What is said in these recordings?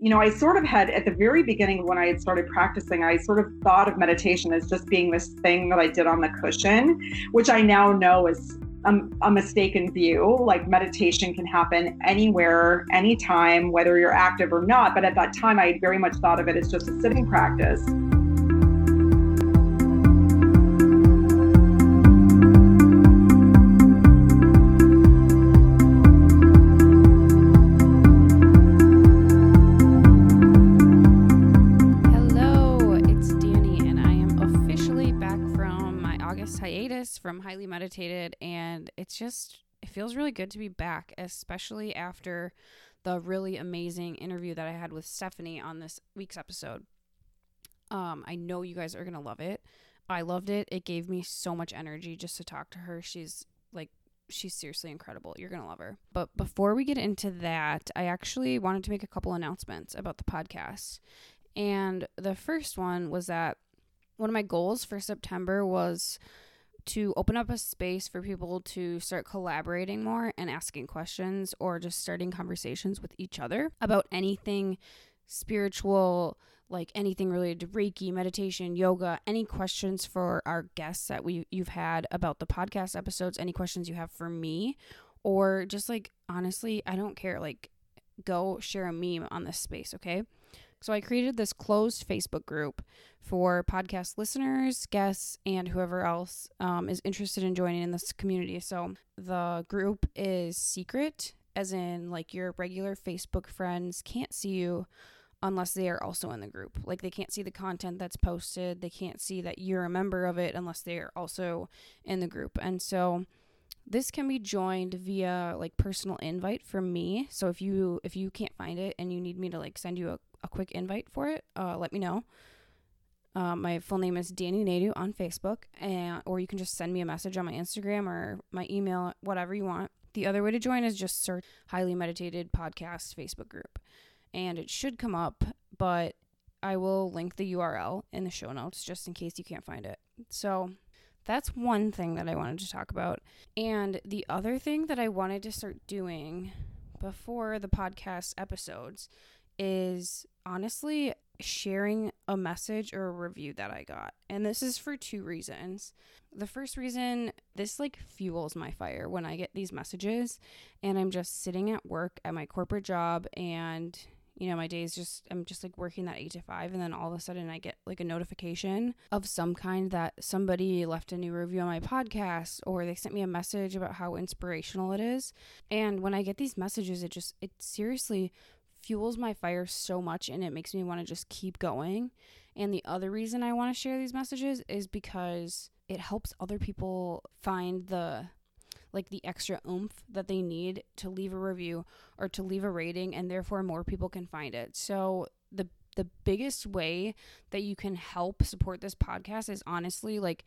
you know, I sort of had at the very beginning when I had started practicing, I sort of thought of meditation as just being this thing that I did on the cushion, which I now know is a, a mistaken view. Like meditation can happen anywhere, anytime, whether you're active or not. But at that time, I had very much thought of it as just a sitting practice. Meditated, and it's just, it feels really good to be back, especially after the really amazing interview that I had with Stephanie on this week's episode. Um, I know you guys are going to love it. I loved it. It gave me so much energy just to talk to her. She's like, she's seriously incredible. You're going to love her. But before we get into that, I actually wanted to make a couple announcements about the podcast. And the first one was that one of my goals for September was to open up a space for people to start collaborating more and asking questions or just starting conversations with each other about anything spiritual, like anything related to Reiki, meditation, yoga, any questions for our guests that we you've had about the podcast episodes, any questions you have for me, or just like honestly, I don't care. Like go share a meme on this space, okay? So I created this closed Facebook group for podcast listeners, guests, and whoever else um, is interested in joining in this community. So the group is secret, as in like your regular Facebook friends can't see you unless they are also in the group. Like they can't see the content that's posted. They can't see that you're a member of it unless they are also in the group. And so this can be joined via like personal invite from me. So if you if you can't find it and you need me to like send you a a quick invite for it, uh, let me know. Uh, my full name is Danny Nadu on Facebook, and or you can just send me a message on my Instagram or my email, whatever you want. The other way to join is just search Highly Meditated Podcast Facebook group, and it should come up. But I will link the URL in the show notes just in case you can't find it. So that's one thing that I wanted to talk about. And the other thing that I wanted to start doing before the podcast episodes is honestly sharing a message or a review that I got. And this is for two reasons. The first reason, this like fuels my fire when I get these messages and I'm just sitting at work at my corporate job and you know, my days just, I'm just like working that eight to five, and then all of a sudden I get like a notification of some kind that somebody left a new review on my podcast or they sent me a message about how inspirational it is. And when I get these messages, it just, it seriously fuels my fire so much and it makes me want to just keep going. And the other reason I want to share these messages is because it helps other people find the like the extra oomph that they need to leave a review or to leave a rating and therefore more people can find it. So the the biggest way that you can help support this podcast is honestly like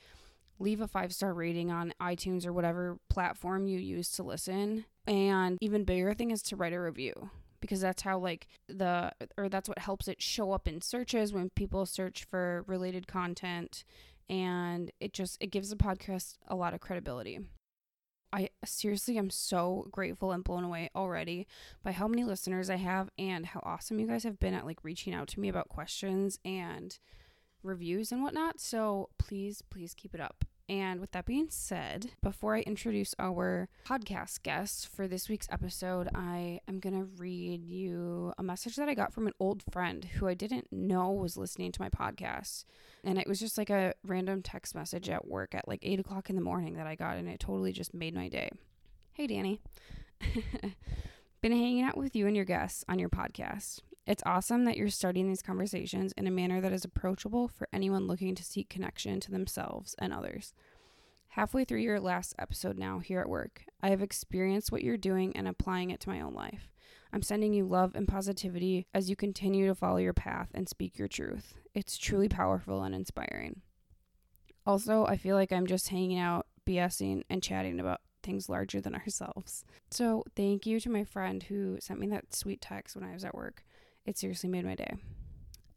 leave a five star rating on iTunes or whatever platform you use to listen. And even bigger thing is to write a review because that's how like the or that's what helps it show up in searches when people search for related content and it just it gives the podcast a lot of credibility. I seriously am so grateful and blown away already by how many listeners I have and how awesome you guys have been at like reaching out to me about questions and reviews and whatnot. So please, please keep it up. And with that being said, before I introduce our podcast guest for this week's episode, I am going to read you a message that I got from an old friend who I didn't know was listening to my podcast. And it was just like a random text message at work at like 8 o'clock in the morning that I got, and it totally just made my day. Hey, Danny. Been hanging out with you and your guests on your podcast. It's awesome that you're starting these conversations in a manner that is approachable for anyone looking to seek connection to themselves and others. Halfway through your last episode now here at work, I have experienced what you're doing and applying it to my own life. I'm sending you love and positivity as you continue to follow your path and speak your truth. It's truly powerful and inspiring. Also, I feel like I'm just hanging out, BSing, and chatting about things larger than ourselves. So, thank you to my friend who sent me that sweet text when I was at work. It seriously made my day.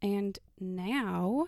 And now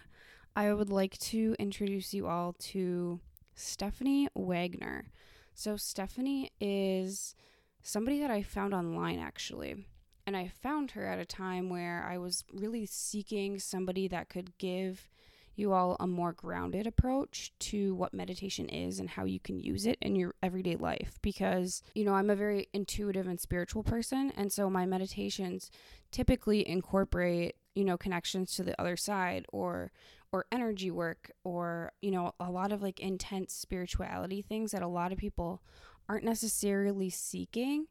I would like to introduce you all to Stephanie Wagner. So, Stephanie is somebody that I found online actually. And I found her at a time where I was really seeking somebody that could give you all a more grounded approach to what meditation is and how you can use it in your everyday life. Because you know I'm a very intuitive and spiritual person and so my meditations typically incorporate you know connections to the other side or or energy work or you know a lot of like intense spirituality things that a lot of people aren't necessarily seeking.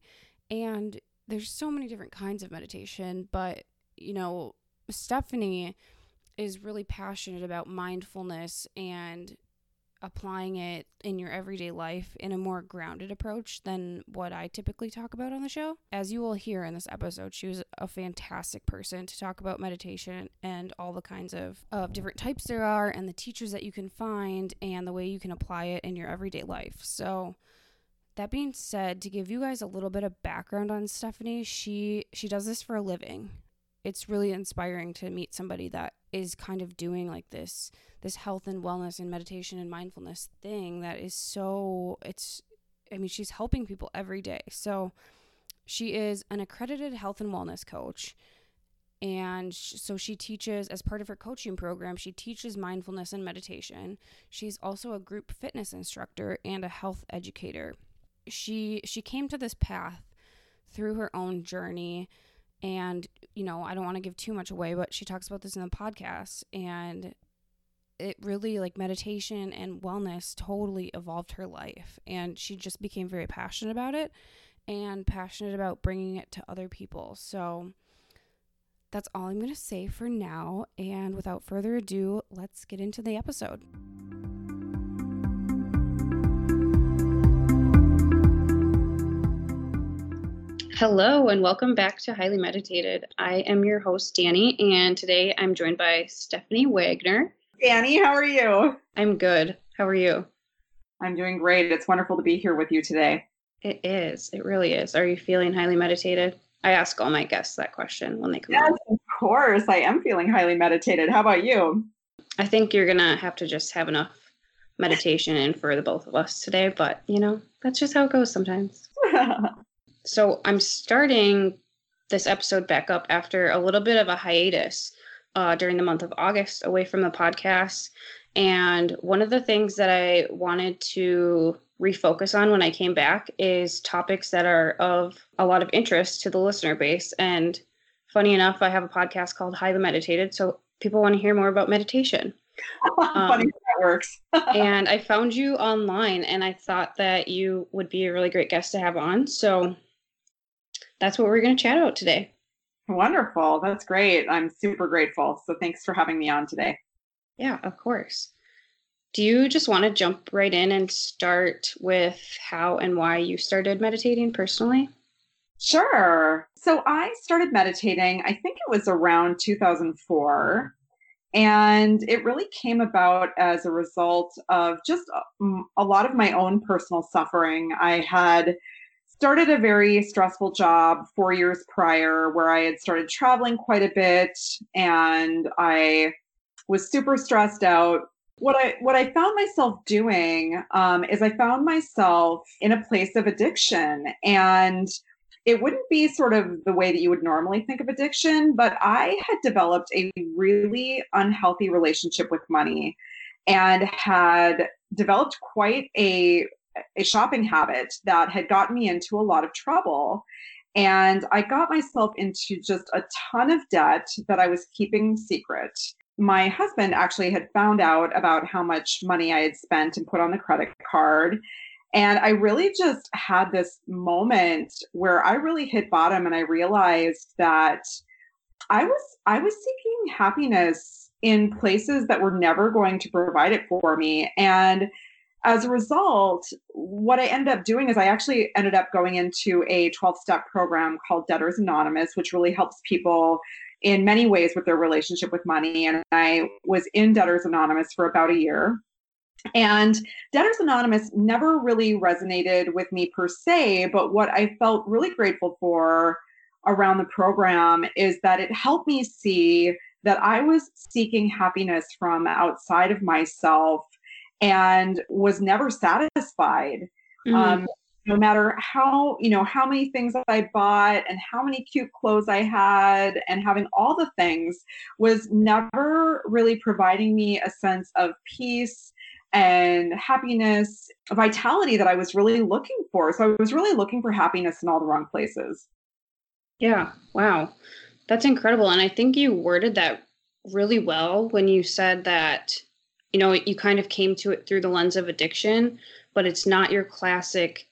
And there's so many different kinds of meditation but you know Stephanie is really passionate about mindfulness and applying it in your everyday life in a more grounded approach than what I typically talk about on the show. As you will hear in this episode, she was a fantastic person to talk about meditation and all the kinds of, of different types there are and the teachers that you can find and the way you can apply it in your everyday life. So that being said, to give you guys a little bit of background on Stephanie, she she does this for a living. It's really inspiring to meet somebody that is kind of doing like this this health and wellness and meditation and mindfulness thing that is so it's I mean she's helping people every day. So she is an accredited health and wellness coach and so she teaches as part of her coaching program she teaches mindfulness and meditation she's also a group fitness instructor and a health educator she she came to this path through her own journey and, you know, I don't want to give too much away, but she talks about this in the podcast. And it really, like, meditation and wellness totally evolved her life. And she just became very passionate about it and passionate about bringing it to other people. So that's all I'm going to say for now. And without further ado, let's get into the episode. Hello, and welcome back to Highly Meditated. I am your host, Danny, and today I'm joined by Stephanie Wagner. Danny, how are you? I'm good. How are you? I'm doing great. It's wonderful to be here with you today. It is. It really is. Are you feeling highly meditated? I ask all my guests that question when they come yes, on. of course. I am feeling highly meditated. How about you? I think you're going to have to just have enough meditation in for the both of us today, but you know, that's just how it goes sometimes. So I'm starting this episode back up after a little bit of a hiatus uh, during the month of August away from the podcast. And one of the things that I wanted to refocus on when I came back is topics that are of a lot of interest to the listener base. And funny enough, I have a podcast called Highly Meditated. So people want to hear more about meditation. funny um, that works. and I found you online and I thought that you would be a really great guest to have on. So that's what we're going to chat about today. Wonderful. That's great. I'm super grateful. So thanks for having me on today. Yeah, of course. Do you just want to jump right in and start with how and why you started meditating personally? Sure. So I started meditating, I think it was around 2004. And it really came about as a result of just uh, a, a lot of my own personal suffering. I had started a very stressful job four years prior where I had started traveling quite a bit and I was super stressed out. What I what I found myself doing um, is I found myself in a place of addiction, and it wouldn't be sort of the way that you would normally think of addiction, but I had developed a really unhealthy relationship with money, and had developed quite a a shopping habit that had gotten me into a lot of trouble. And I got myself into just a ton of debt that I was keeping secret. My husband actually had found out about how much money I had spent and put on the credit card. And I really just had this moment where I really hit bottom and I realized that I was I was seeking happiness in places that were never going to provide it for me. And as a result, what I ended up doing is I actually ended up going into a 12 step program called Debtors Anonymous, which really helps people in many ways with their relationship with money. And I was in Debtors Anonymous for about a year. And Debtors Anonymous never really resonated with me per se, but what I felt really grateful for around the program is that it helped me see that I was seeking happiness from outside of myself and was never satisfied. Mm-hmm. Um, no matter how you know how many things i bought and how many cute clothes i had and having all the things was never really providing me a sense of peace and happiness vitality that i was really looking for so i was really looking for happiness in all the wrong places yeah wow that's incredible and i think you worded that really well when you said that you know you kind of came to it through the lens of addiction but it's not your classic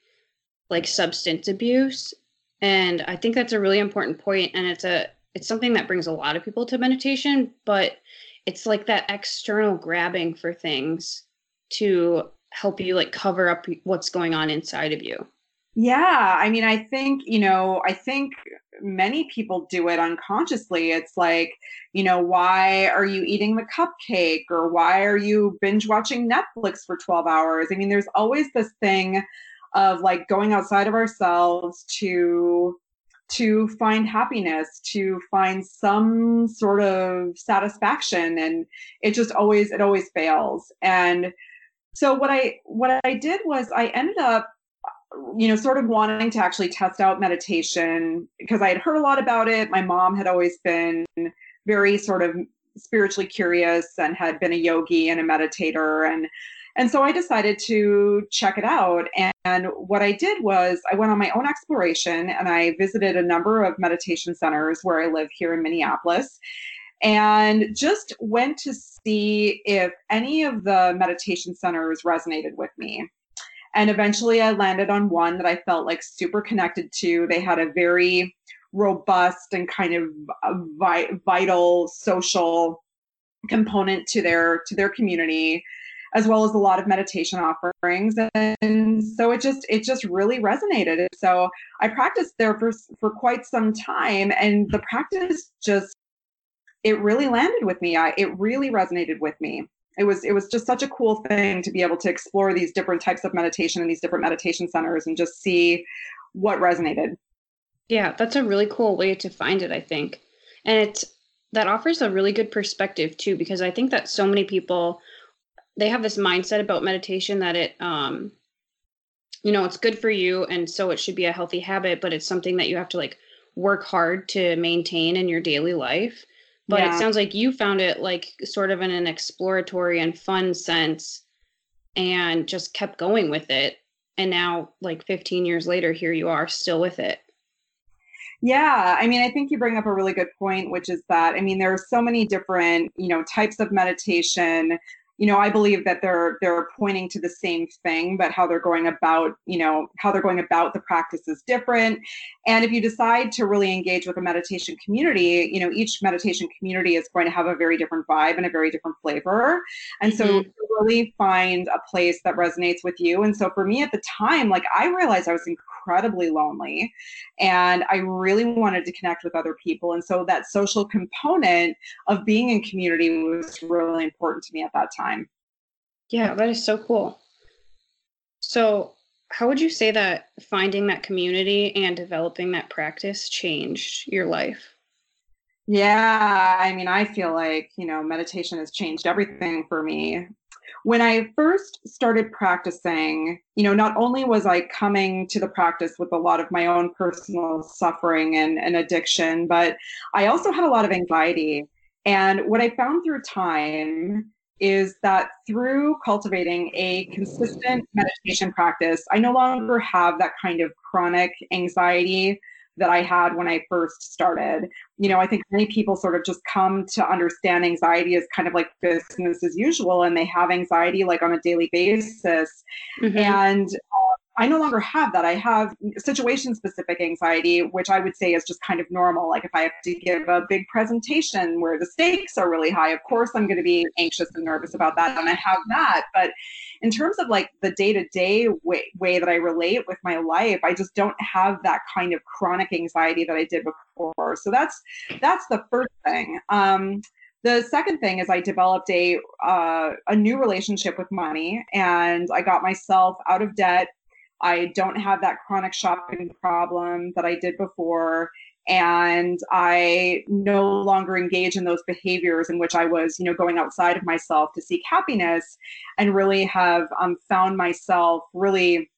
like substance abuse. And i think that's a really important point and it's a it's something that brings a lot of people to meditation but it's like that external grabbing for things to help you like cover up what's going on inside of you yeah i mean i think you know i think many people do it unconsciously. It's like you know why are you eating the cupcake? or why are you binge watching netflix for 12 hours? I mean there's always this thing of like going outside of ourselves to to find happiness to find some sort of satisfaction and it just always it always fails. And so what i what i did was i ended up you know sort of wanting to actually test out meditation because i had heard a lot about it my mom had always been very sort of spiritually curious and had been a yogi and a meditator and and so I decided to check it out. And what I did was I went on my own exploration and I visited a number of meditation centers where I live here in Minneapolis and just went to see if any of the meditation centers resonated with me. And eventually I landed on one that I felt like super connected to. They had a very robust and kind of uh, vital social component to their to their community as well as a lot of meditation offerings. And so it just it just really resonated. So i practiced there for for quite some time and the practice just it really landed with me. I, it really resonated with me it was it was just such a cool thing to be able to explore these different types of meditation and these different meditation centers and just see what resonated. Yeah that's a really cool way to find it i think. And it's that offers a really good perspective too because i think that so many people they have this mindset about meditation that it um you know it's good for you and so it should be a healthy habit but it's something that you have to like work hard to maintain in your daily life but yeah. it sounds like you found it like sort of in an exploratory and fun sense and just kept going with it and now like 15 years later here you are still with it yeah, I mean, I think you bring up a really good point, which is that I mean, there are so many different, you know, types of meditation you know i believe that they're they're pointing to the same thing but how they're going about you know how they're going about the practice is different and if you decide to really engage with a meditation community you know each meditation community is going to have a very different vibe and a very different flavor and so mm-hmm. Really find a place that resonates with you and so for me at the time like i realized i was incredibly lonely and I really wanted to connect with other people. And so that social component of being in community was really important to me at that time. Yeah, that is so cool. So, how would you say that finding that community and developing that practice changed your life? Yeah, I mean, I feel like, you know, meditation has changed everything for me when I first started practicing, you know, not only was I coming to the practice with a lot of my own personal suffering and, and addiction, but I also had a lot of anxiety. And what I found through time is that through cultivating a consistent meditation practice, I no longer have that kind of chronic anxiety that I had when I first started. You know, I think many people sort of just come to understand anxiety as kind of like business as usual, and they have anxiety like on a daily basis. Mm-hmm. And uh, I no longer have that. I have situation specific anxiety, which I would say is just kind of normal. Like if I have to give a big presentation where the stakes are really high, of course I'm going to be anxious and nervous about that. And I have that. But in terms of like the day to day way that I relate with my life, I just don't have that kind of chronic anxiety that I did before. So that's that's the first thing. Um, the second thing is I developed a uh, a new relationship with money, and I got myself out of debt I don't have that chronic shopping problem that I did before. And I no longer engage in those behaviors in which I was, you know, going outside of myself to seek happiness and really have um, found myself really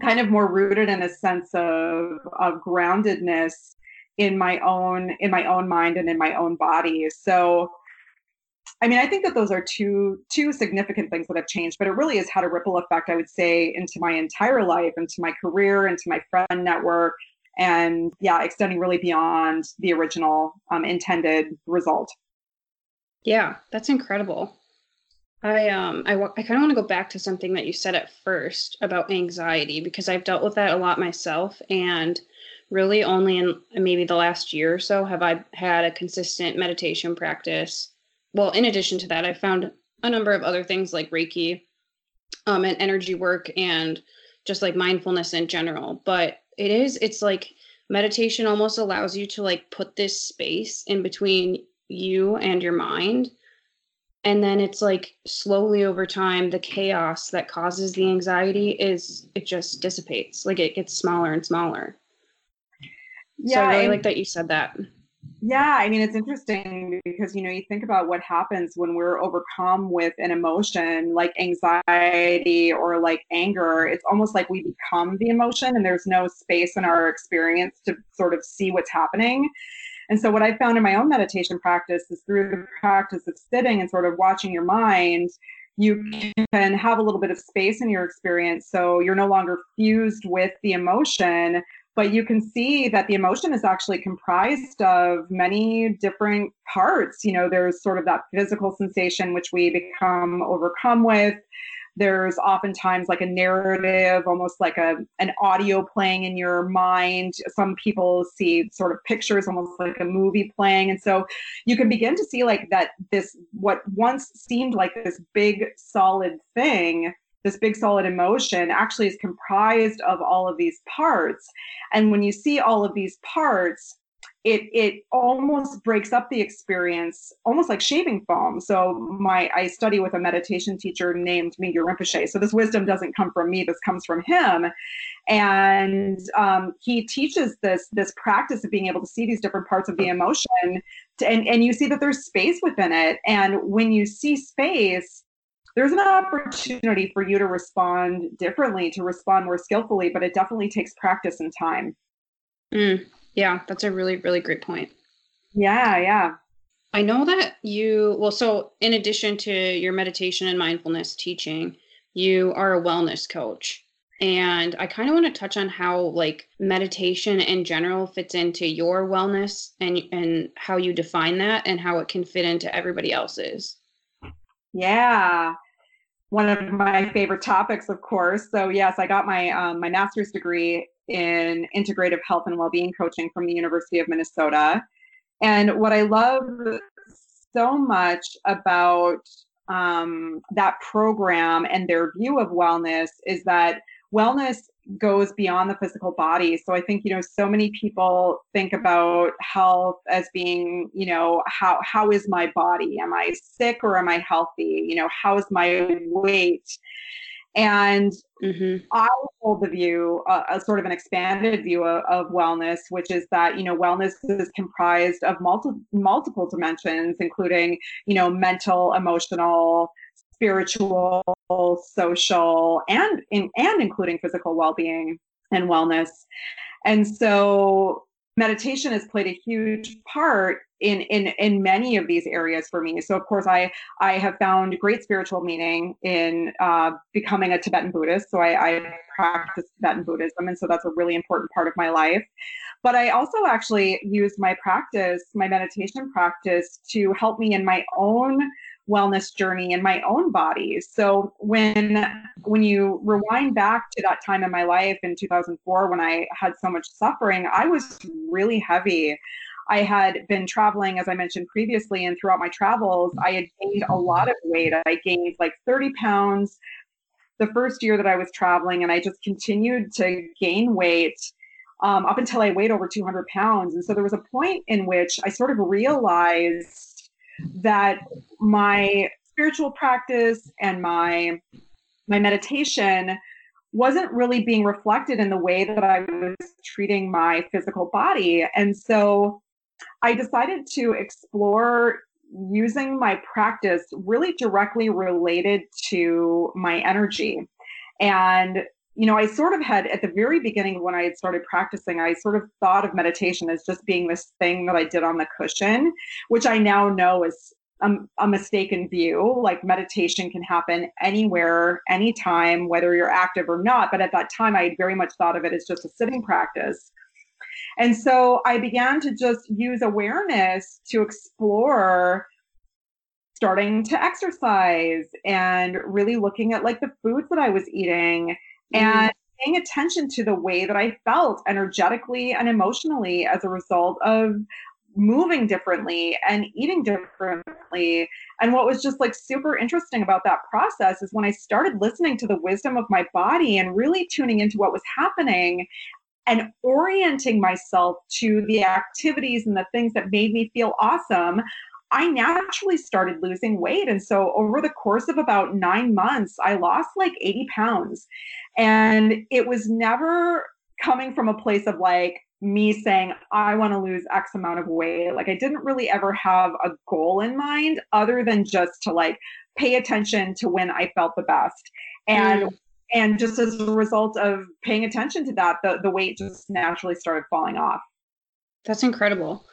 kind of more rooted in a sense of of groundedness in my own in my own mind and in my own body. So I mean, I think that those are two two significant things that have changed, but it really has had a ripple effect, I would say, into my entire life, into my career, into my friend network, and yeah, extending really beyond the original um, intended result. Yeah, that's incredible. I um I, I kind of want to go back to something that you said at first about anxiety because I've dealt with that a lot myself and really only in maybe the last year or so have I had a consistent meditation practice. Well, in addition to that, I found a number of other things like Reiki um and energy work and just like mindfulness in general, but it is it's like meditation almost allows you to like put this space in between you and your mind. And then it's like slowly over time the chaos that causes the anxiety is it just dissipates. Like it gets smaller and smaller. Yeah so i really like that you said that yeah i mean it's interesting because you know you think about what happens when we're overcome with an emotion like anxiety or like anger it's almost like we become the emotion and there's no space in our experience to sort of see what's happening and so, what I found in my own meditation practice is through the practice of sitting and sort of watching your mind, you can have a little bit of space in your experience. So, you're no longer fused with the emotion, but you can see that the emotion is actually comprised of many different parts. You know, there's sort of that physical sensation which we become overcome with. There's oftentimes like a narrative almost like a an audio playing in your mind. Some people see sort of pictures almost like a movie playing. And so you can begin to see like that this what once seemed like this big solid thing this big solid emotion actually is comprised of all of these parts. And when you see all of these parts it it almost breaks up the experience almost like shaving foam. So my i study with a meditation teacher named Mingyur Rinpoche. So this wisdom doesn't come from me this comes from him. And um, he teaches this this practice of being able to see these different parts of the emotion. To, and and you see that there's space within it. And when you see space there's an opportunity for you to respond differently to respond more skillfully but it definitely takes practice and time mm. Yeah, that's a really, really great point. Yeah, yeah. I know that you, well, so in addition to your meditation and mindfulness teaching, you are a wellness coach. And I kind of want to touch on how like meditation in general fits into your wellness and and how you define that and how it can fit into everybody else's. Yeah. One of my favorite topics, of course. So yes, I got my um, my master's degree in integrative health and well-being coaching from the University of Minnesota. And what I love so much about um, that program and their view of wellness is that wellness goes beyond the physical body. So I think you know so many people think about health as being you know how how is my body? Am I sick or am I healthy? You know how is my weight? And mm-hmm. I hold the view, uh, a sort of an expanded view of, of, wellness, which is that you know wellness is comprised of multiple multiple dimensions, including you know mental, emotional, spiritual, social, and in, and including physical well-being and wellness. And so meditation has played a huge part in in in many of these areas for me. So of course i i have found great spiritual meaning in uh, becoming a tibetan buddhist. So I, I practice tibetan buddhism and so that's a really important part of my life. But i also actually use my practice my meditation practice to help me in my own wellness journey in my own body. So when when you rewind back to that time in my life in 2004 when I had so much suffering, I was really heavy. I had been traveling, as I mentioned previously, and throughout my travels, I had gained a lot of weight. I gained like 30 pounds the first year that I was traveling, and I just continued to gain weight um, up until I weighed over 200 pounds. And so there was a point in which I sort of realized that my spiritual practice and my my meditation wasn't really being reflected in the way that I was treating my physical body. And so I decided to explore using my practice really directly related to my energy. And you know, I sort of had at the very beginning when I had started practicing, I sort of thought of meditation as just being this thing that I did on the cushion, which I now know is a, a mistaken view. Like meditation can happen anywhere, anytime, whether you're active or not. But at that time, I very much thought of it as just a sitting practice. And so I began to just use awareness to explore starting to exercise and really looking at like the foods that I was eating. Mm-hmm. and paying attention to the way that I felt energetically and emotionally as a result of moving differently and eating differently. And what was just like super interesting about that process is when I started listening to the wisdom of my body and really tuning into what was happening and orienting myself to the activities and the things that made me feel awesome, I naturally started losing weight. And so over the course of about nine months, I lost like 80 pounds. And it was never coming from a place of like, me saying I want to lose X amount of weight. Like I didn't really ever have a goal in mind other than just to like pay attention to when I felt the best. And mm. and just as a result of paying attention to that, the, the weight just naturally started falling off. That's incredible.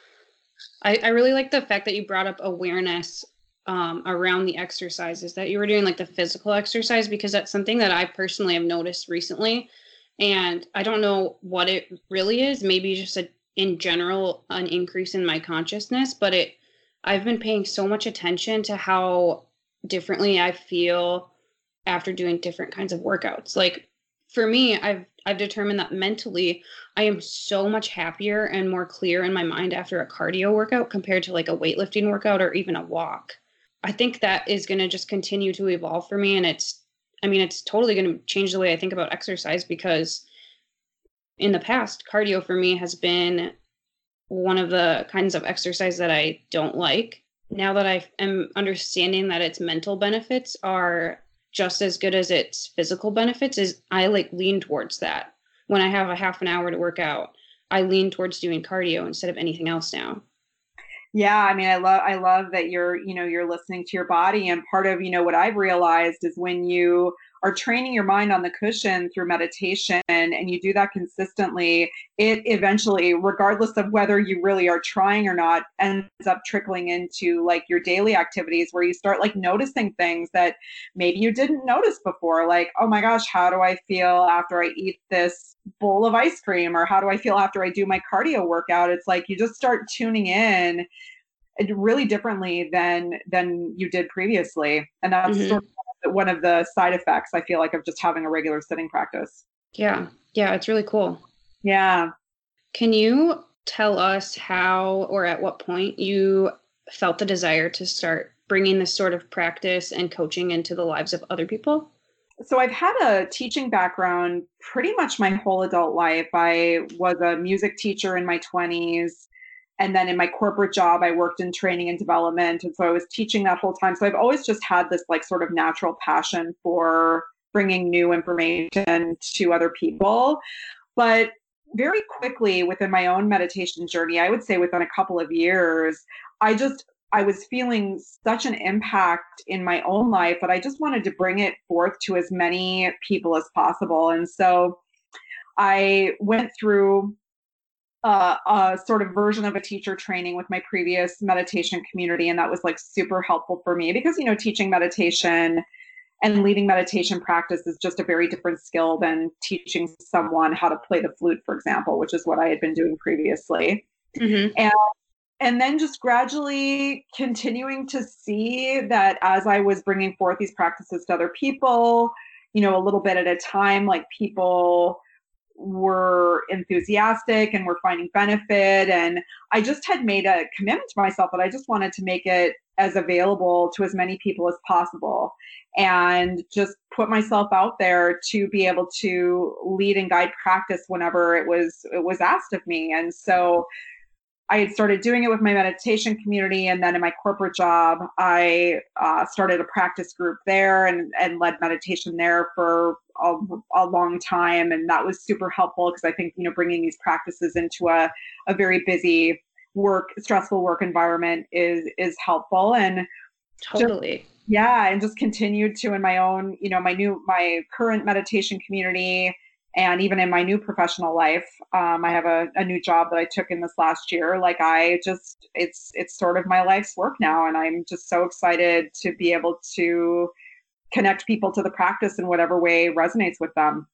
I, I really like the fact that you brought up awareness um, around the exercises that you were doing, like the physical exercise, because that's something that I personally have noticed recently. And i don't know what it really is maybe just a in general an increase in my consciousness but it i've been paying so much attention to how differently i feel after doing different kinds of workouts. Like for me i've i've determined that mentally i am so much happier and more clear in my mind after a cardio workout compared to like a weightlifting workout or even a walk i think that is going to just continue to evolve for me and it's I mean, it's totally going to change the way I think about exercise because in the past, cardio for me has been one of the kinds of exercise that I don't like. Now that I am understanding that its mental benefits are just as good as its physical benefits, is I like lean towards that. When I have a half an hour to work out, I lean towards doing cardio instead of anything else now yeah i mean i love i love that you're you know you're listening to your body and part of you know what i've realized is when you are training your mind on the cushion through meditation and you do that consistently it eventually regardless of whether you really are trying or not ends up trickling into like your daily activities where you start like noticing things that maybe you didn't notice before like oh my gosh how do i feel after i eat this bowl of ice cream or how do i feel after i do my cardio workout it's like you just start tuning in really differently than than you did previously and that's mm-hmm. sort of one of the side effects i feel like of just having a regular sitting practice. Yeah. Yeah it's really cool. Yeah. Can you tell us how or at what point you felt the desire to start bringing this sort of practice and coaching into the lives of other people? So I've had a teaching background pretty much my whole adult life. I was a music teacher in my 20s. And then in my corporate job, I worked in training and development. And so I was teaching that whole time. So I've always just had this like sort of natural passion for bringing new information to other people. But very quickly within my own meditation journey, I would say within a couple of years, I just I was feeling such an impact in my own life that I just wanted to bring it forth to as many people as possible. And so I went through uh, a sort of version of a teacher training with my previous meditation community. And that was like super helpful for me because, you know, teaching meditation and leading meditation practice is just a very different skill than teaching someone how to play the flute, for example, which is what I had been doing previously. Mm-hmm. And and then just gradually continuing to see that as I was bringing forth these practices to other people, you know, a little bit at a time, like people were enthusiastic and were finding benefit. And I just had made a commitment to myself that I just wanted to make it as available to as many people as possible and just put myself out there to be able to lead and guide practice whenever it was it was asked of me and so I had started doing it with my meditation community, and then in my corporate job, I uh, started a practice group there and, and led meditation there for a, a long time, and that was super helpful because I think you know bringing these practices into a, a very busy work stressful work environment is is helpful and Totally. Just, yeah, and just continued to in my own, you know, my new my current meditation community and even in my new professional life um, i have a, a, new job that i took in this last year. Like i just it's it's sort of my life's work now and i'm just so excited to be able to connect people to the practice in whatever way resonates with them.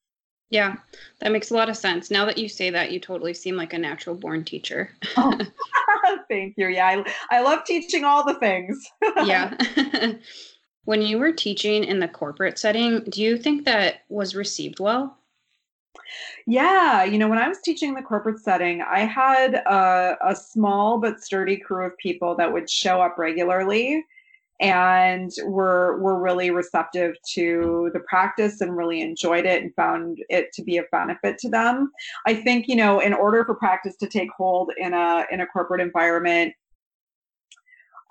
Yeah that makes a lot of sense. Now that you say that you totally seem like a natural born teacher. Oh, thank you. Yeah I, I love teaching all the things. Yeah. When you were teaching in the corporate setting do you think that was received well yeah, you know, when I was teaching in the corporate setting, I had a, a small but sturdy crew of people that would show up regularly and were were really receptive to the practice and really enjoyed it and found it to be of benefit to them. I think, you know, in order for practice to take hold in a in a corporate environment,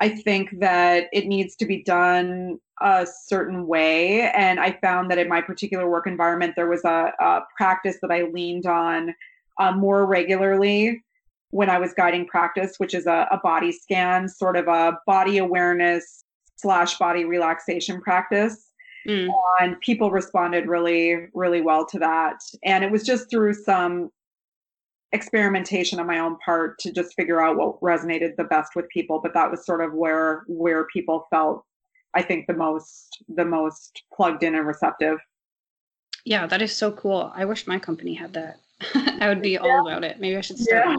I think that it needs to be done a certain way. And I found that in my particular work environment, there was a, a practice that I leaned on uh, more regularly when I was guiding practice, which is a, a body scan, sort of a body awareness slash body relaxation practice. Mm. And people responded really, really well to that. And it was just through some experimentation on my own part to just figure out what resonated the best with people but that was sort of where where people felt i think the most the most plugged in and receptive yeah that is so cool i wish my company had that i would be yeah. all about it maybe i should start yeah.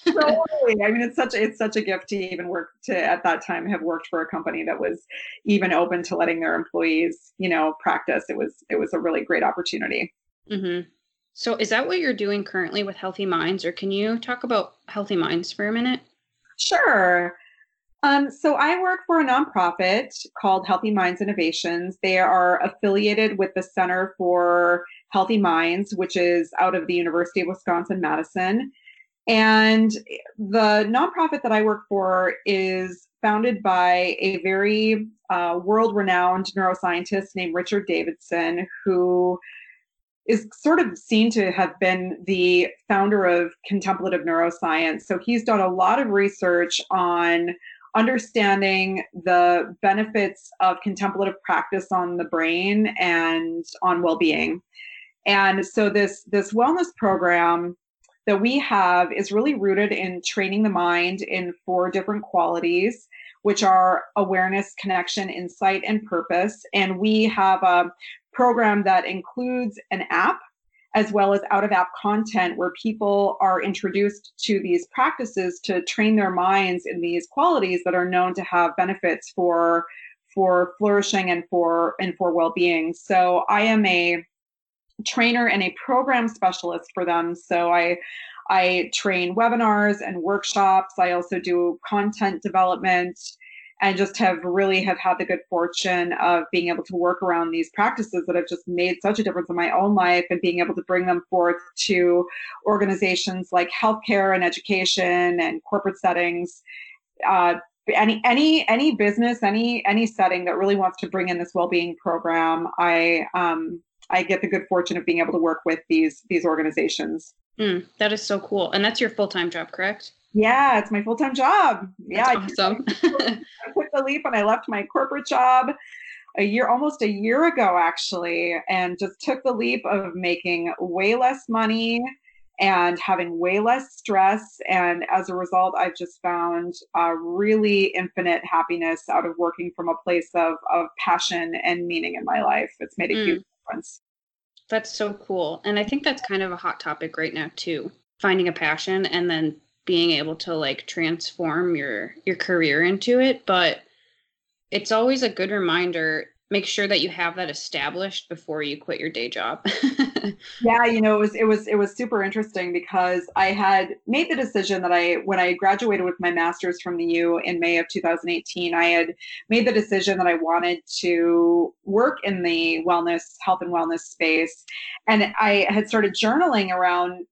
totally. I mean, it's such a, it's such a gift to even work to at that time have worked for a company that was even open to letting their employees, you know, practice. It was it was a really great opportunity. Mm-hmm. So, is that what you're doing currently with Healthy Minds, or can you talk about Healthy Minds for a minute? Sure. Um, so, I work for a nonprofit called Healthy Minds Innovations. They are affiliated with the Center for Healthy Minds, which is out of the University of Wisconsin Madison. And the nonprofit that I work for is founded by a very uh, world renowned neuroscientist named Richard Davidson, who is sort of seen to have been the founder of contemplative neuroscience. So he's done a lot of research on understanding the benefits of contemplative practice on the brain and on well-being. And so this this wellness program that we have is really rooted in training the mind in four different qualities which are awareness, connection, insight, and purpose. And we have a program that includes an app as well as out of app content where people are introduced to these practices to train their minds in these qualities that are known to have benefits for for flourishing and for and for well-being so i am a trainer and a program specialist for them. So i i train webinars and workshops. I also do content development and just have really have had the good fortune of being able to work around these practices that have just made such a difference in my own life and being able to bring them forth to organizations like healthcare and education and corporate settings. Uh, any any any business any any setting that really wants to bring in this well-being program i um i get the good fortune of being able to work with these these organizations mm, that is so cool and that's your full-time job correct yeah, it's my full time job. Yeah, That's awesome. I, took the leap and I left my corporate job a year, almost a year ago, actually, and just took the leap of making way less money and having way less stress. And as a result, I've just found a really infinite happiness out of working from a place of, of passion and meaning in my life. It's made a mm. huge That's so cool. And I think that's kind of a hot topic right now, too. Finding a passion and then being able to like transform your your career into it but it's always a good reminder make sure that you have that established before you quit your day job. Yeah you know it was it was it was super interesting because i had made the decision that i when i graduated with my master's from the u in may of 2018 i had made the decision that i wanted to work in the wellness health and wellness space. And i had started journaling around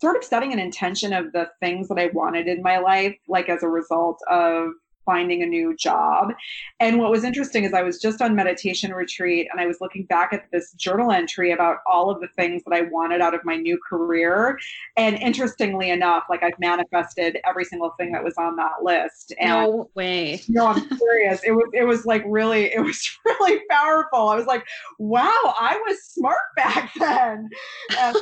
sort of setting an intention of the things that I wanted in my life, like as a result of finding a new job. And what was interesting is I was just on meditation retreat and I was looking back at this journal entry about all of the things that I wanted out of my new career. And interestingly enough, like I've manifested every single thing that was on that list. And no way. No, I'm serious. it was it was like really, it was really powerful. I was like, wow, I was smart back then. And,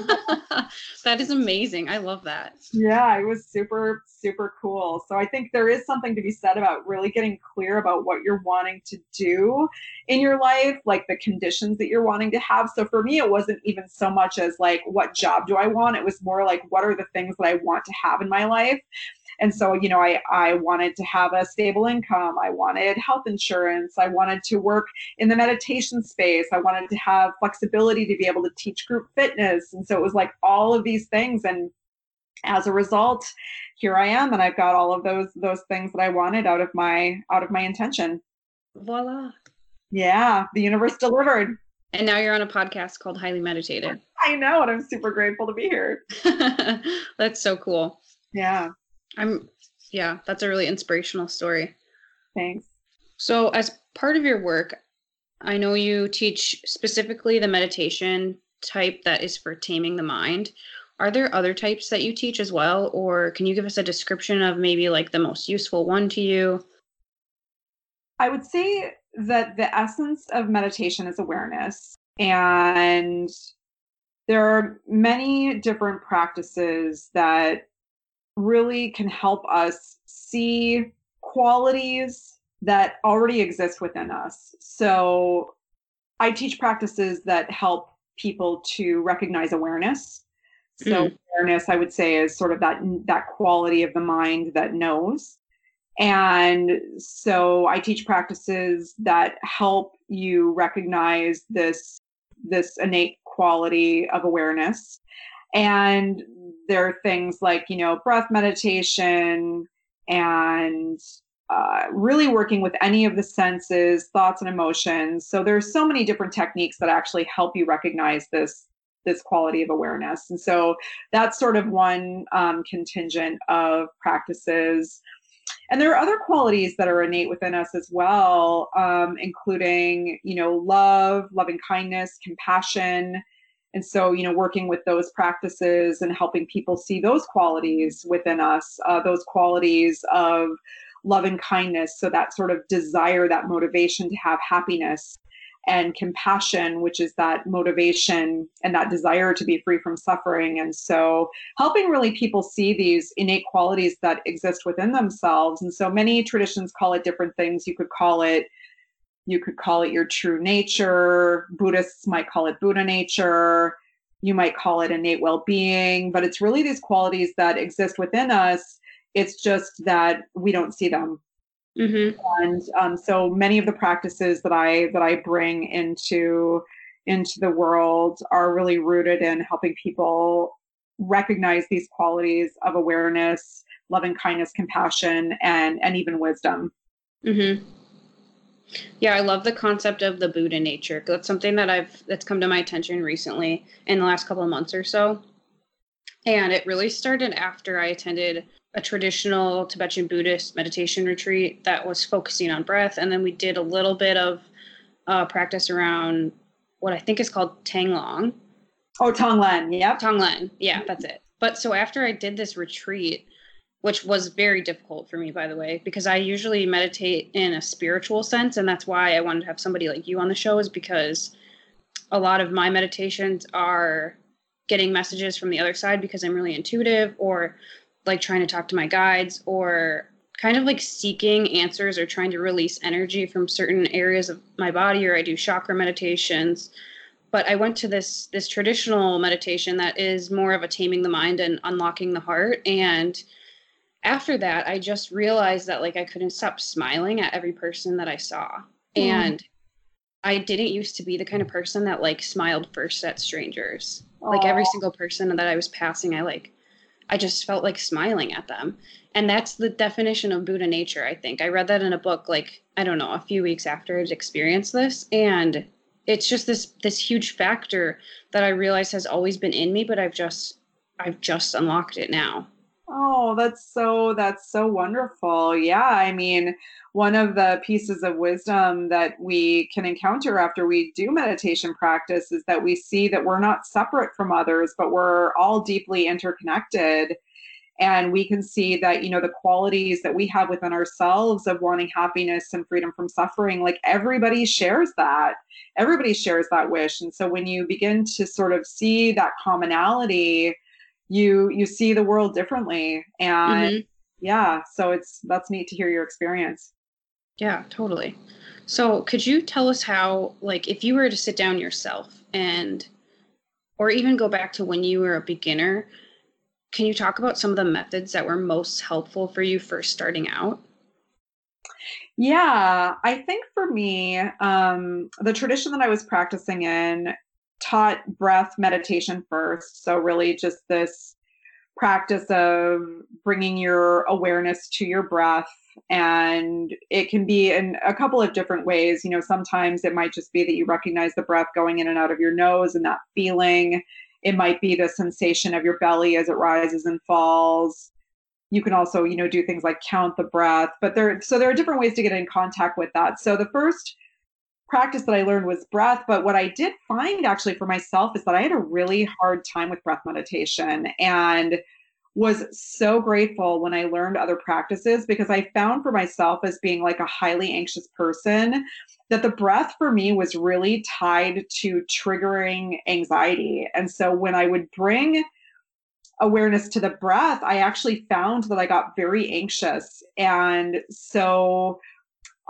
that is amazing. I love that. Yeah, it was super, super cool. So I think there is something to be said about really getting clear about what you're wanting to do in your life, like the conditions that you're wanting to have. So for me, it wasn't even so much as like, what job do I want? It was more like, what are the things that I want to have in my life? And so, you know, I, I wanted to have a stable income. I wanted health insurance. I wanted to work in the meditation space. I wanted to have flexibility to be able to teach group fitness. And so it was like all of these things. And as a result, here I am, and I've got all of those those things that I wanted out of my out of my intention. Voila. Yeah, the universe delivered. And now you're on a podcast called Highly Meditated. I know, and I'm super grateful to be here. that's so cool. Yeah. I'm yeah, that's a really inspirational story. Thanks. So as part of your work, I know you teach specifically the meditation type that is for taming the mind. Are there other types that you teach as well? Or can you give us a description of maybe like the most useful one to you? I would say that the essence of meditation is awareness. And there are many different practices that really can help us see qualities that already exist within us. So I teach practices that help people to recognize awareness so mm. awareness, I would say, is sort of that that quality of the mind that knows. And so I teach practices that help you recognize this this innate quality of awareness. And there are things like, you know, breath meditation and uh, really working with any of the senses, thoughts, and emotions. So there's so many different techniques that actually help you recognize this this quality of awareness. And so that's sort of one um, contingent of practices. And there are other qualities that are innate within us as well, um, including, you know, love, loving kindness, compassion. And so, you know, working with those practices and helping people see those qualities within us, uh, those qualities of love and kindness. So that sort of desire, that motivation to have happiness and compassion, which is that motivation and that desire to be free from suffering. And so, helping really people see these innate qualities that exist within themselves. And so, many traditions call it different things. You could call it you could call it your true nature. Buddhists might call it Buddha nature. You might call it innate well being, but it's really these qualities that exist within us. It's just that we don't see them Mm-hmm. And um, so many of the practices that I that I bring into into the world are really rooted in helping people recognize these qualities of awareness, loving kindness, compassion, and and even wisdom. Mm-hmm. Yeah, I love the concept of the Buddha nature. That's something that I've that's come to my attention recently in the last couple of months or so. And it really started after I attended a traditional Tibetan Buddhist meditation retreat that was focusing on breath. And then we did a little bit of uh, practice around what I think is called Tanglong. Oh, Tonglen. Yep. Tonglen. Yeah, that's it. But so after I did this retreat, which was very difficult for me, by the way, because I usually meditate in a spiritual sense. And that's why I wanted to have somebody like you on the show, is because a lot of my meditations are getting messages from the other side because I'm really intuitive or like trying to talk to my guides or kind of like seeking answers or trying to release energy from certain areas of my body or I do chakra meditations but I went to this this traditional meditation that is more of a taming the mind and unlocking the heart and after that I just realized that like I couldn't stop smiling at every person that I saw mm. and I didn't used to be the kind of person that like smiled first at strangers Aww. like every single person that I was passing I like I just felt like smiling at them. And that's the definition of Buddha nature, I think. I read that in a book like, I don't know, a few weeks after I'd experienced this. And it's just this this huge factor that I realize has always been in me, but I've just I've just unlocked it now. Oh, that's so that's so wonderful. Yeah, I mean, one of the pieces of wisdom that we can encounter after we do meditation practice is that we see that we're not separate from others, but we're all deeply interconnected. And we can see that, you know, the qualities that we have within ourselves of wanting happiness and freedom from suffering, like everybody shares that. Everybody shares that wish. And so when you begin to sort of see that commonality, you you see the world differently. And mm-hmm. yeah so it's that's neat to hear your experience. Yeah totally. So could you tell us how like if you were to sit down yourself and or even go back to when you were a beginner can you talk about some of the methods that were most helpful for you first starting out? Yeah i think for me um, the tradition that i was practicing in taught breath meditation first. So, really, just this practice of bringing your awareness to your breath. And it can be in a couple of different ways. You know, sometimes it might just be that you recognize the breath going in and out of your nose and that feeling. It might be the sensation of your belly as it rises and falls. You can also, you know, do things like count the breath, but there so there are different ways to get in contact with that. So the first practice that I learned was breath. But what I did find actually for myself is that I had a really hard time with breath meditation and was so grateful when I learned other practices because I found for myself as being like a highly anxious person that the breath for me was really tied to triggering anxiety. And so when I would bring awareness to the breath, I actually found that I got very anxious. And so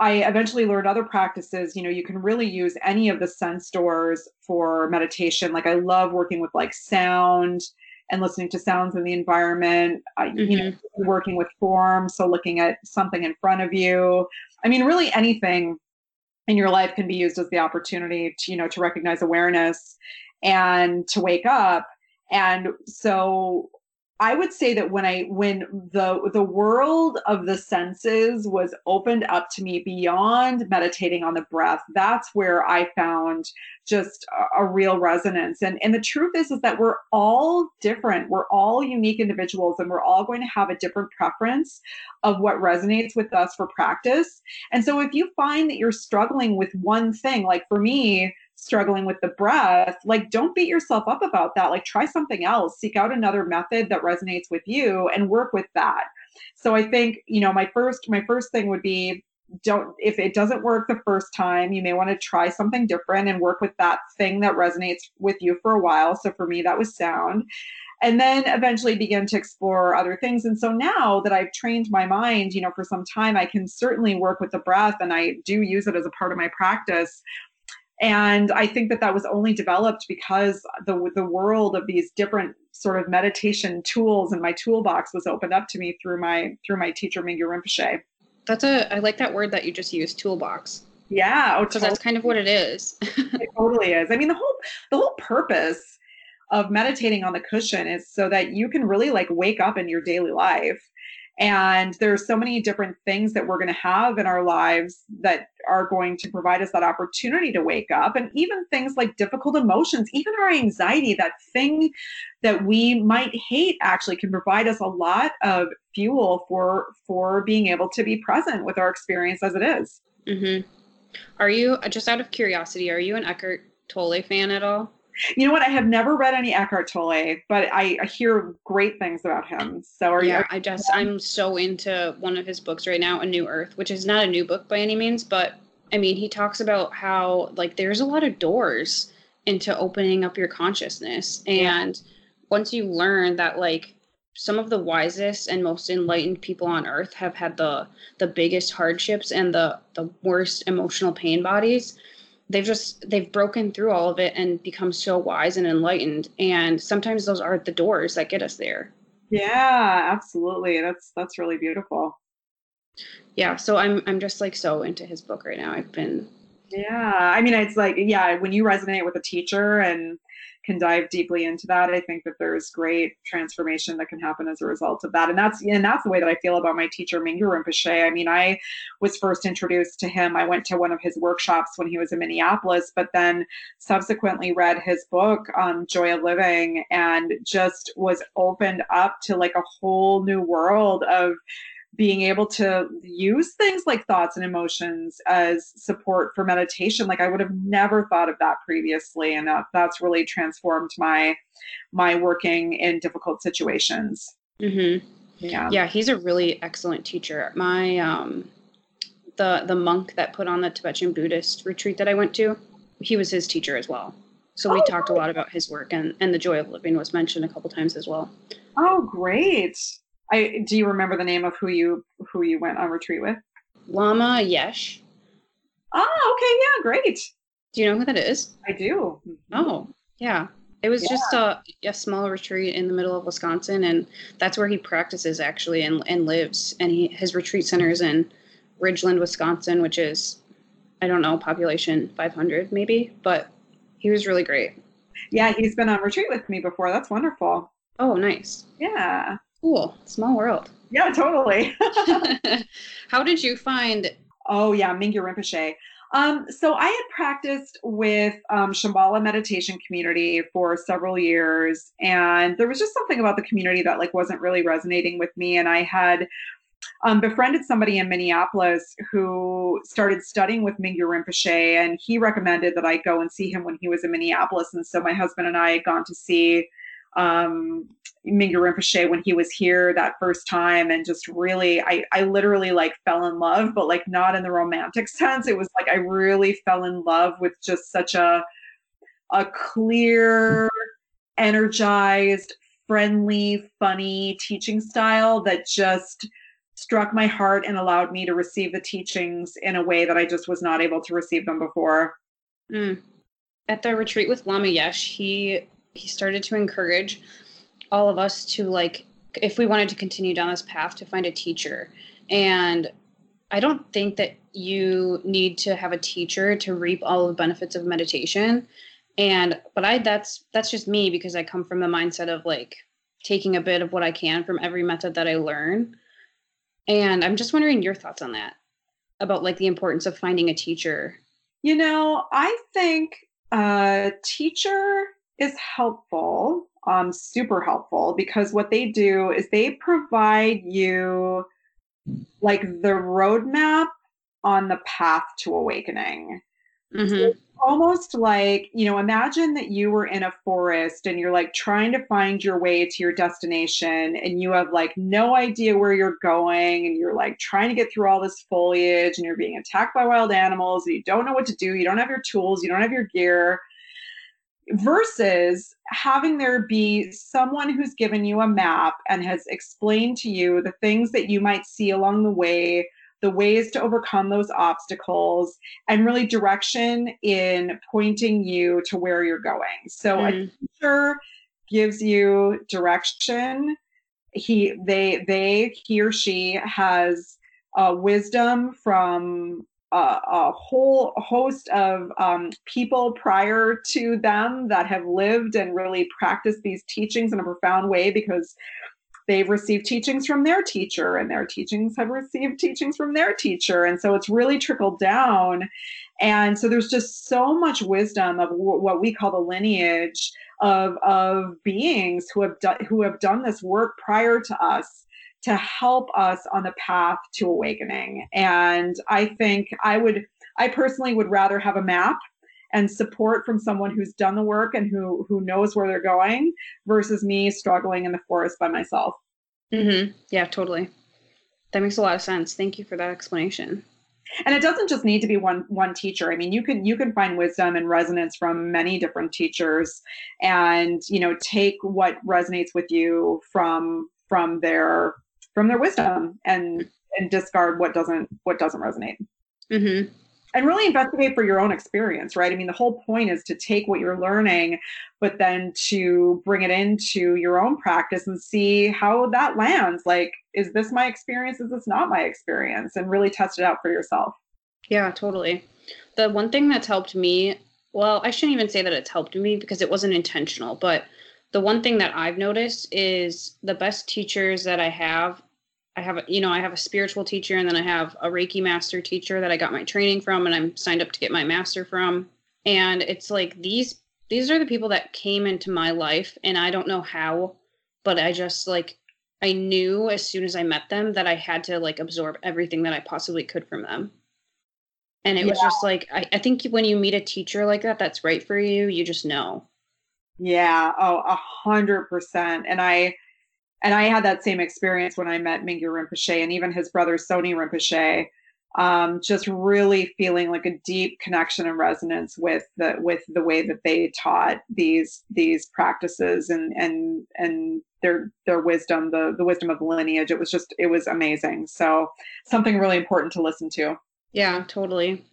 I eventually learned other practices. You know, you can really use any of the sense doors for meditation. Like I love working with like sound and listening to sounds in the environment. Uh, mm-hmm. You know, working with form, so looking at something in front of you. I mean, really anything in your life can be used as the opportunity to you know to recognize awareness and to wake up. And so I would say that when I when the the world of the senses was opened up to me beyond meditating on the breath, that's where I found just a, a, real resonance. And and the truth is is that we're all different. We're all unique individuals and we're all going to have a different preference of what resonates with us for practice. And so if you find that you're struggling with one thing, like for me, struggling with the breath, like don't beat yourself up about that. Like try something else, seek out another method that resonates with you and work with that. So I think, you know, my first my first thing would be don't if it doesn't work the first time, you may want to try something different and work with that thing that resonates with you for a while. So for me that was sound and then eventually begin to explore other things. And so now that I've trained my mind, you know, for some time, I can certainly work with the breath and I do use it as a part of my practice. And I think that that was only developed because the the world of these different sort of meditation tools in my toolbox was opened up to me through my through my teacher Mingyur Rinpoche. That's a I like that word that you just used, toolbox. Yeah, because oh, totally. that's kind of what it is. it totally is. I mean, the whole the whole purpose of meditating on the cushion is so that you can really like wake up in your daily life and there's so many different things that we're going to have in our lives that are going to provide us that opportunity to wake up. And even things like difficult emotions, even our anxiety, that thing that we might hate actually can provide us a lot of fuel for for being able to be present with our experience as it is. Mm-hmm. Are you just out of curiosity? Are you an Eckhart Tolle fan at all? You know what? I have never read any Eckhart Tolle, but I, I hear great things about him. So are yeah, you? I just I'm so into one of his books right now, A New Earth, which is not a new book by any means, but I mean he talks about how like there's a lot of doors into opening up your consciousness, and yeah. once you learn that like some of the wisest and most enlightened people on earth have had the the biggest hardships and the the worst emotional pain bodies they've just they've broken through all of it and become so wise and enlightened. And sometimes those are the doors that get us there. Yeah absolutely. That's that's really beautiful. Yeah so i'm i'm just like so into his book right now. I've been yeah i mean it's like yeah when you resonate with a teacher and can dive deeply into that. I think that there's great transformation that can happen as a result of that. And that's and that's the way that I feel about my teacher Mingyur Rinpoche. I mean, I was first introduced to him. I went to one of his workshops when he was in Minneapolis, but then subsequently read his book, um, Joy of Living, and just was opened up to like a whole new world of being able to use things like thoughts and emotions as support for meditation. Like i would have never thought of that previously and that, that's really transformed my my working in difficult situations. Mm-hmm. yeah. Yeah he's a really excellent teacher. My um the the monk that put on the tibetan buddhist retreat that i went to he was his teacher as well. So we oh, talked a lot about his work and and the joy of living was mentioned a couple times as well. Oh great I do you remember the name of who you who you went on retreat with? Lama Yeshe. Oh, ah, okay, yeah, great. Do you know who that is? I do. Oh, yeah. It was yeah. just a, a small retreat in the middle of Wisconsin, and that's where he practices actually and, and lives. And he, his retreat center is in Ridgeland, Wisconsin, which is, I don't know, population 500 maybe, but he was really great. Yeah, he's been on retreat with me before. That's wonderful. Oh, nice. Yeah. Cool. Small world. Yeah, totally. How did you find? Oh, yeah, Mingyur Rinpoche. Um, so I had practiced with um, Shambhala Meditation Community for several years, and there was just something about the community that like wasn't really resonating with me. And I had um, befriended somebody in Minneapolis who started studying with Mingyur Rinpoche, and he recommended that I go and see him when he was in Minneapolis. And so my husband and I had gone to see um, Mingyur Rinpoche when he was here that first time and just really I, I literally like fell in love but like not in the romantic sense it was like I really fell in love with just such a a clear energized friendly funny teaching style that just struck my heart and allowed me to receive the teachings in a way that I just was not able to receive them before mm. at the retreat with Lama Yeshe he he started to encourage all of us to like if we wanted to continue down this path to find a teacher. And i don't think that you need to have a teacher to reap all the benefits of meditation. And but i that's that's just me because i come from the mindset of like taking a bit of what i can from every method that i learn. And i'm just wondering your thoughts on that about like the importance of finding a teacher. You know i think a teacher is helpful, um, super helpful, because what they do is they provide you like the roadmap on the path to awakening. Mm-hmm. So almost like, you know, imagine that you were in a forest and you're like trying to find your way to your destination and you have like no idea where you're going and you're like trying to get through all this foliage and you're being attacked by wild animals and you don't know what to do, you don't have your tools, you don't have your gear versus having there be someone who's given you a map and has explained to you the things that you might see along the way the ways to overcome those obstacles and really direction in pointing you to where you're going so mm. a teacher gives you direction he they they he or she has uh, wisdom from a, whole host of um, people prior to them that have lived and really practiced these teachings in a profound way because they've received teachings from their teacher and their teachings have received teachings from their teacher. And so it's really trickled down. And so there's just so much wisdom of w- what we call the lineage of of beings who have done who have done this work prior to us to help us on the path to awakening. And I think I would, I personally would rather have a map and support from someone who's done the work and who who knows where they're going versus me struggling in the forest by myself. Mm-hmm. Yeah, totally. That makes a lot of sense. Thank you for that explanation. And it doesn't just need to be one one teacher. I mean, you can you can find wisdom and resonance from many different teachers, and you know take what resonates with you from from their from their wisdom and and discard what doesn't what doesn't resonate. Mm-hmm. and really investigate for your own experience right? I mean the whole point is to take what you're learning but then to bring it into your own practice and see how that lands. Like is this my experience? Is this not my experience? And really test it out for yourself. Yeah totally. The one thing that's helped me well, I shouldn't even say that it's helped me because it wasn't intentional, but the one thing that I've noticed is the best teachers that I have I have a, you know, I have a spiritual teacher and then I have a Reiki master teacher that I got my training from and I'm signed up to get my master from. And it's like these these are the people that came into my life and I don't know how, but I just like I knew as soon as I met them that I had to like absorb everything that I possibly could from them. And it yeah. was just like I, I think when you meet a teacher like that that's right for you, you just know. Yeah. Oh, a hundred percent. And I and I had that same experience when I met Mingyur Rinpoche and even his brother Tsoknyi Rinpoche. Um, just really feeling like a deep connection and resonance with the with the way that they taught these these practices and and and their their wisdom, the the wisdom of lineage. It was just it was amazing. So something really important to listen to. Yeah, totally.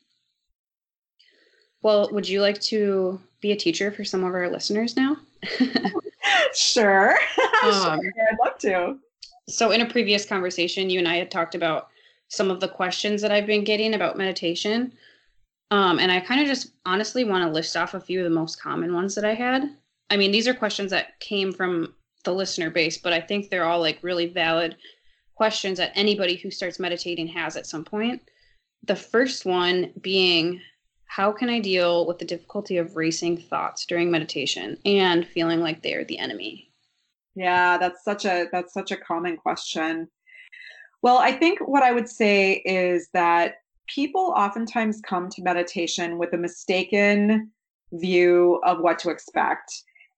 Well, would you like to be a teacher for some of our listeners now? sure. Um, sure. I'd love to. So, in a previous conversation, you and I had talked about some of the questions that I've been getting about meditation. Um, and I kind of just honestly want to list off a few of the most common ones that I had. I mean, these are questions that came from the listener base, but I think they're all like really valid questions that anybody who starts meditating has at some point. The first one being, how can I deal with the difficulty of racing thoughts during meditation and feeling like they're the enemy? Yeah, that's such a that's such a common question. Well, I think what I would say is that people oftentimes come to meditation with a mistaken view of what to expect.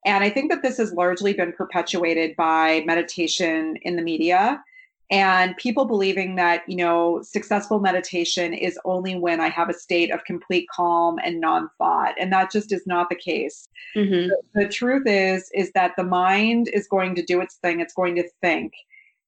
And I think that this has largely been perpetuated by meditation in the media and people believing that you know successful meditation is only when i have a state of complete calm and non-thought. And that just is not the case. Mm-hmm. the, the, truth is is that the mind is going to do its thing. It's going to think.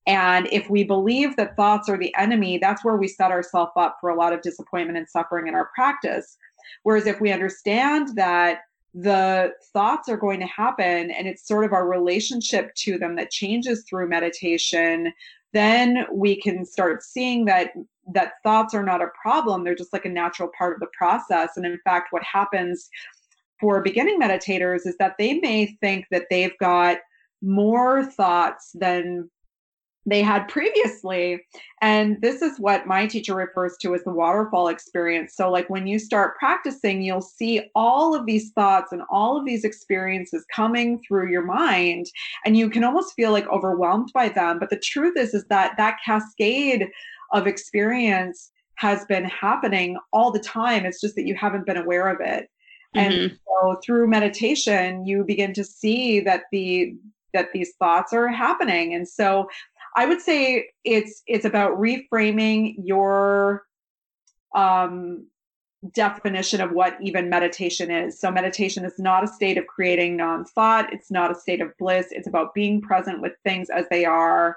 And if we believe that thoughts are the enemy that's where we set ourselves up for a lot of disappointment and suffering in our practice. Whereas if we understand that the thoughts are going to happen and it's sort of our relationship to them that changes through meditation then we can start seeing that that thoughts are not a problem. They're just like a natural part of the process. And in fact what happens for beginning meditators is that they may think that they've got more thoughts than they had previously. And this is what my teacher refers to as the waterfall experience. So, like when you start practicing, you'll see all of these thoughts and all of these experiences coming through your mind, and you can almost feel like overwhelmed by them. But the truth is, is that that cascade of experience has been happening all the time. It's just that you haven't been aware of it. Mm-hmm. And so through meditation, you begin to see that the that these thoughts are happening. And so I would say it's it's about reframing your um, definition of what even meditation is. So meditation is not a state of creating non-thought. It's not a state of bliss. It's about being present with things as they are,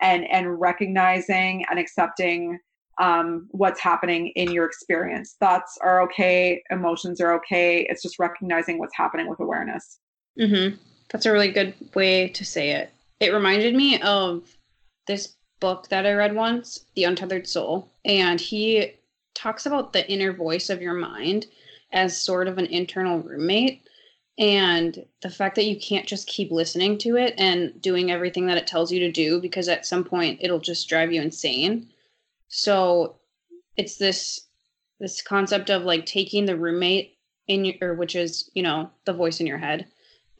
and and recognizing and accepting um, what's happening in your experience. Thoughts are okay. Emotions are okay. It's just recognizing what's happening with awareness. Mm-hmm. That's a really good way to say it. It reminded me of this book that I read once, The Untethered Soul, and he talks about the inner voice of your mind as sort of an internal roommate and the fact that you can't just keep listening to it and doing everything that it tells you to do because at some point it'll just drive you insane. So it's this this concept of like taking the roommate in your which is, you know, the voice in your head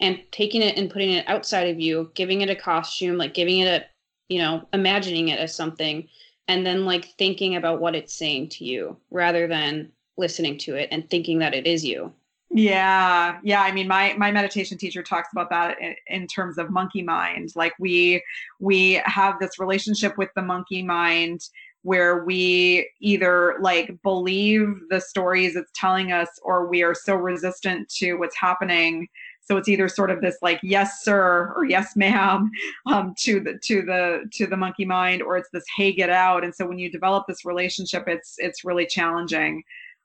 and taking it and putting it outside of you, giving it a costume, like giving it a you know, imagining it as something and then like thinking about what it's saying to you rather than listening to it and thinking that it is you. Yeah. Yeah, I mean my my meditation teacher talks about that in, in terms of monkey mind. Like we we have this relationship with the monkey mind where we either like believe the stories it's telling us or we are so resistant to what's happening so it's either sort of this like yes sir or yes ma'am um, to the to the to the monkey mind, or it's this hey get out. And so when you develop this relationship, it's it's really challenging.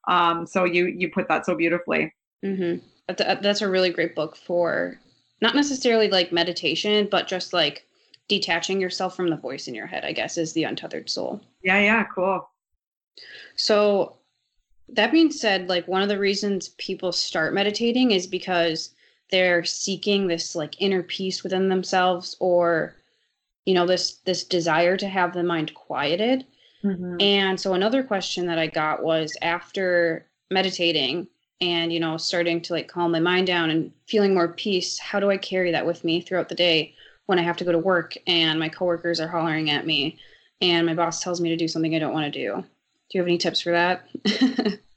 Um, so you you put that so beautifully. Mm-hmm. That's a really great book for not necessarily like meditation, but just like detaching yourself from the voice in your head. I guess is the untethered soul. Yeah, yeah, cool. So that being said, like one of the reasons people start meditating is because they're seeking this like inner peace within themselves or you know this this desire to have the mind quieted. Mm-hmm. And so another question that I got was after meditating and you know starting to like calm my mind down and feeling more peace, how do I carry that with me throughout the day when I have to go to work and my coworkers are hollering at me and my boss tells me to do something I don't want to do? Do you have any tips for that?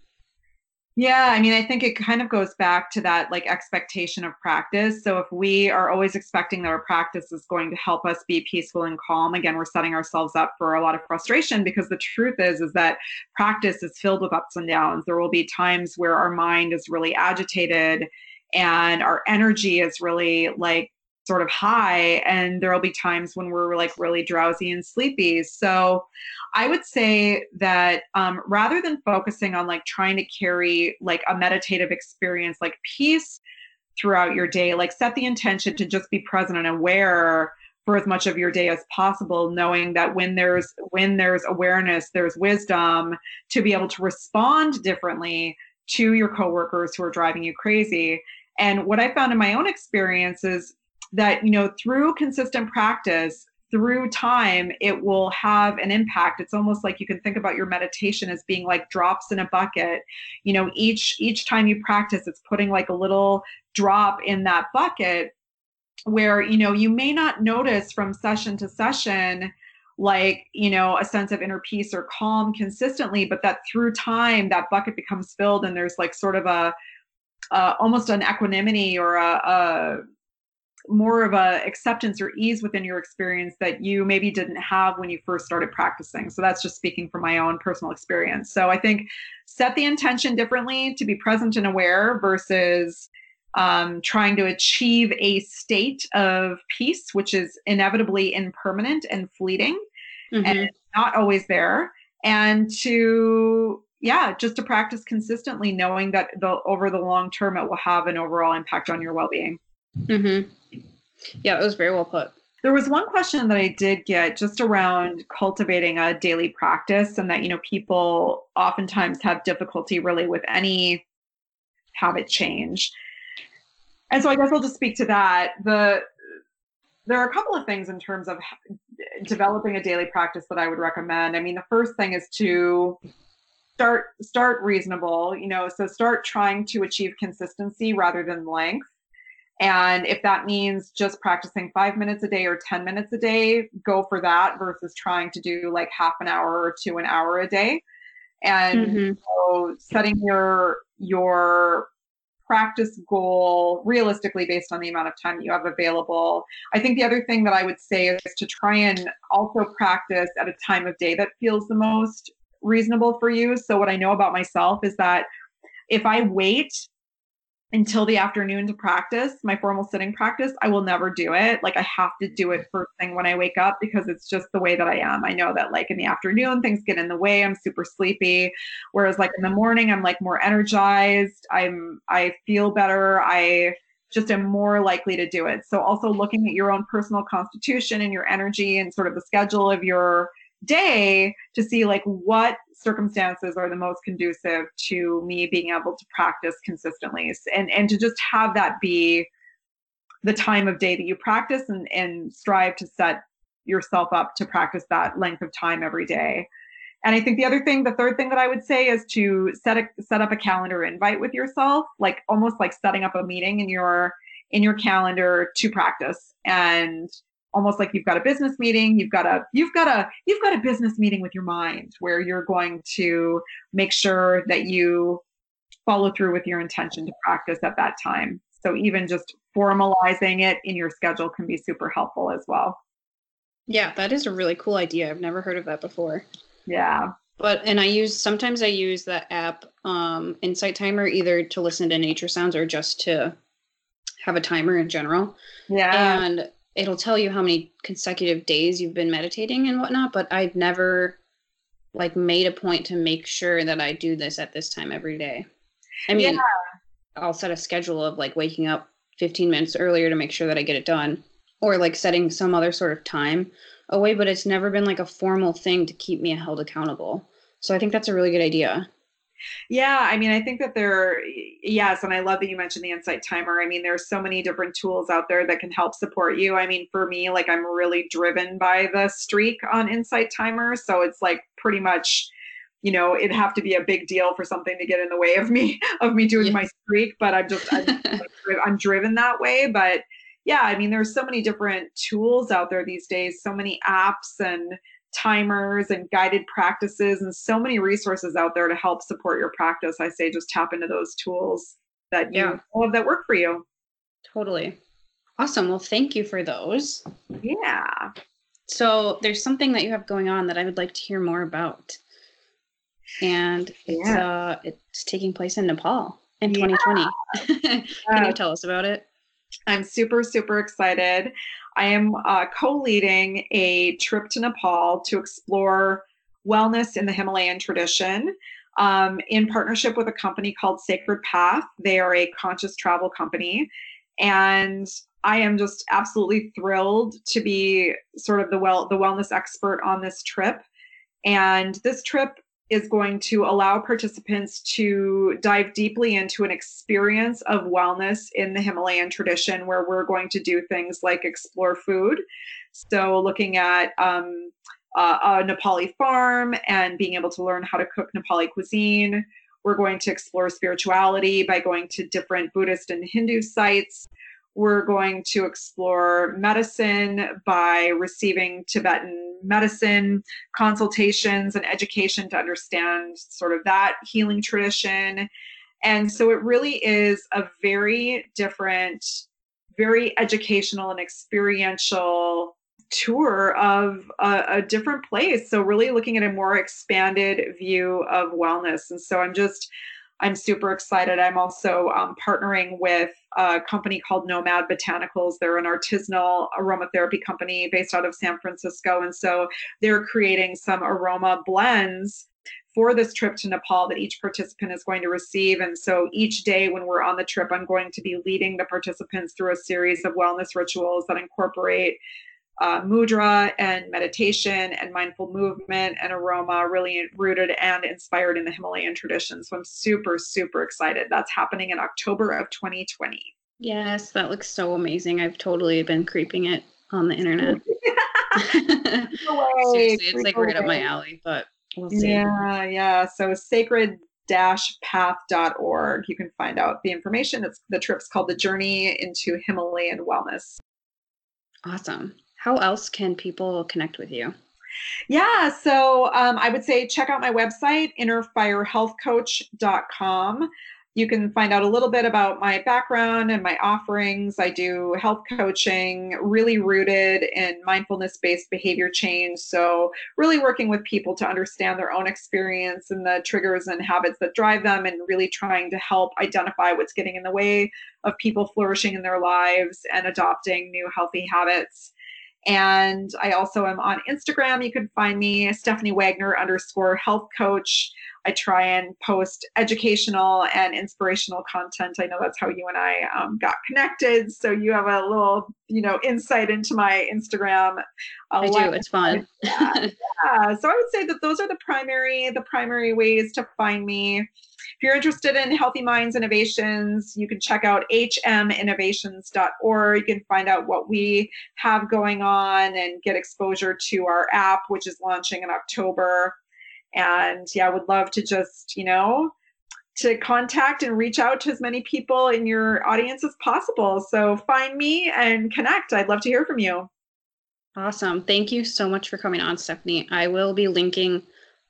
yeah, I mean, I think it kind of goes back to that like expectation of practice. So if we are always expecting that our practice is going to help us be peaceful and calm, again, we're setting ourselves up for a lot of frustration because the truth is is that practice is filled with ups and downs. There will be times where our mind is really agitated and our energy is really like sort of high and there'll be times when we're like really drowsy and sleepy. So i would say that um, rather than focusing on like trying to carry like a meditative experience like peace throughout your day like set the intention to just be present and aware for as much of your day as possible knowing that when there's when there's awareness there's wisdom to be able to respond differently to your coworkers who are driving you crazy. And what i found in my own experience is that you know through consistent practice through time it will have an impact. It's almost like you can think about your meditation as being like drops in a bucket. You know each each time you practice it's putting like a little drop in that bucket where you know you may not notice from session to session like you know a sense of inner peace or calm consistently but that through time that bucket becomes filled and there's like sort of a uh, almost an equanimity or a, a more of a acceptance or ease within your experience that you maybe didn't have when you first started practicing so that's just speaking from my own personal experience so i think set the intention differently to be present and aware versus um, trying to achieve a state of peace which is inevitably impermanent and fleeting mm-hmm. and not always there and to yeah just to practice consistently knowing that the over the long term it will have an overall impact on your well-being mm-hmm. Yeah, it was very well put. There was one question that I did get just around cultivating a daily practice, and that, you know, people oftentimes have difficulty really with any habit change. And so I guess I'll just speak to that. The there are a couple of things in terms of developing a daily practice that I would recommend. I mean, the first thing is to start start reasonable, you know, so start trying to achieve consistency rather than length. And if that means just practicing five minutes a day or 10 minutes a day, go for that versus trying to do like half an hour or to an hour a day. And mm-hmm. so setting your your practice goal realistically based on the amount of time that you have available. I think the other thing that I would say is to try and also practice at a time of day that feels the most reasonable for you. So what I know about myself is that if I wait until the afternoon to practice my formal sitting practice i will never do it. Like i have to do it first thing when i wake up because it's just the way that i am. I know that like in the afternoon things get in the way. I'm super sleepy. Whereas like in the morning i'm like more energized. I'm i feel better. I just am more likely to do it. So also looking at your own personal constitution and your energy and sort of the schedule of your day to see like what circumstances are the most conducive to me being able to practice consistently and and to just have that be the time of day that you practice and and strive to set yourself up to practice that length of time every day. And i think the other thing the third thing that i would say is to set a set up a calendar invite with yourself like almost like setting up a meeting in your in your calendar to practice. And almost like you've got a business meeting you've got a you've got a you've got a business meeting with your mind where you're going to make sure that you follow through with your intention to practice at that time. So even just formalizing it in your schedule can be super helpful as well. Yeah that is a really cool idea. I've never heard of that before. Yeah. But and i use sometimes i use the app um insight timer either to listen to nature sounds or just to have a timer in general. Yeah. And it'll tell you how many consecutive days you've been meditating and whatnot, but I've never like made a point to make sure that I do this at this time every day. I mean, yeah. I'll set a schedule of like waking up 15 minutes earlier to make sure that I get it done or like setting some other sort of time away, but it's never been like a formal thing to keep me held accountable. So I think that's a really good idea. Yeah, I mean, I think that there, yes, and I love that you mentioned the Insight Timer. I mean, there's so many different tools out there that can help support you. I mean, for me, like I'm really driven by the streak on Insight Timer, so it's like pretty much, you know, it'd have to be a big deal for something to get in the way of me of me doing yeah. my streak. But I'm just I'm, I'm driven that way. But yeah, I mean, there's so many different tools out there these days, so many apps and timers and guided practices and so many resources out there to help support your practice. I say just tap into those tools that you yeah. have that work for you. Totally. Awesome. Well, thank you for those. Yeah. So there's something that you have going on that I would like to hear more about. And it's yeah. uh it's taking place in Nepal in yeah. 2020. Can you tell us about it? I'm super, super excited. I am uh, co leading a trip to Nepal to explore wellness in the Himalayan tradition um, in partnership with a company called Sacred Path. They are a conscious travel company. And I am just absolutely thrilled to be sort of the well the wellness expert on this trip. And this trip is going to allow participants to dive deeply into an experience of wellness in the Himalayan tradition, where we're going to do things like explore food. So, looking at um, uh, a Nepali farm and being able to learn how to cook Nepali cuisine. We're going to explore spirituality by going to different Buddhist and Hindu sites. We're going to explore medicine by receiving Tibetan medicine consultations and education to understand sort of that healing tradition. And so it really is a very different, very educational and experiential tour of a, a, different place. So, really looking at a more expanded view of wellness. And so, I'm just I'm super excited. I'm also um, partnering with a company called Nomad Botanicals. They're an artisanal aromatherapy company based out of San Francisco. And so they're creating some aroma blends for this trip to Nepal that each participant is going to receive. And so each day when we're on the trip, I'm going to be leading the participants through a series of wellness rituals that incorporate uh, mudra and meditation and mindful movement and aroma really rooted and inspired in the Himalayan tradition. So I'm super, super excited. That's happening in October of 2020. Yes, that looks so amazing. I've totally been creeping it on the internet. Seriously, it's like right up my alley, but we'll see. Yeah, yeah. So sacred path.org. You can find out the information. It's the trip's called the Journey into Himalayan Wellness. Awesome how else can people connect with you? Yeah, so um, I would say check out my website, innerfirehealthcoach.com. You can find out a little bit about my background and my offerings. I do health coaching, really rooted in mindfulness based behavior change. So, really working with people to understand their own experience and the triggers and habits that drive them, and really trying to help identify what's getting in the way of people flourishing in their lives and adopting new healthy habits. And I also am on Instagram. You can find me, Stephanie Wagner underscore health coach. I try and post educational and inspirational content. I know that's how you and I um, got connected. So you have a little, you know, insight into my Instagram. I do. It's fun. yeah. yeah. So I would say that those are the primary, the primary ways to find me. If you're interested in Healthy Minds Innovations, you can check out hminnovations.org. You can find out what we have going on and get exposure to our app, which is launching in October. And yeah, I would love to just, you know, to contact and reach out to as many people in your audience as possible. So find me and connect. I'd love to hear from you. Awesome. Thank you so much for coming on, Stephanie. I will be linking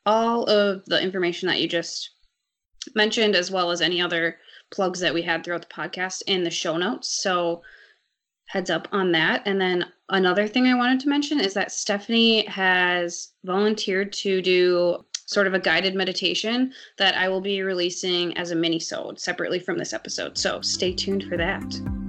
all of the information that you just mentioned, as well as any other plugs that we had throughout the podcast in the show notes. So heads up on that. And then another thing I wanted to mention is that Stephanie has volunteered to do sort of a guided meditation that I will be releasing as a mini sode separately from this episode. So stay tuned for that.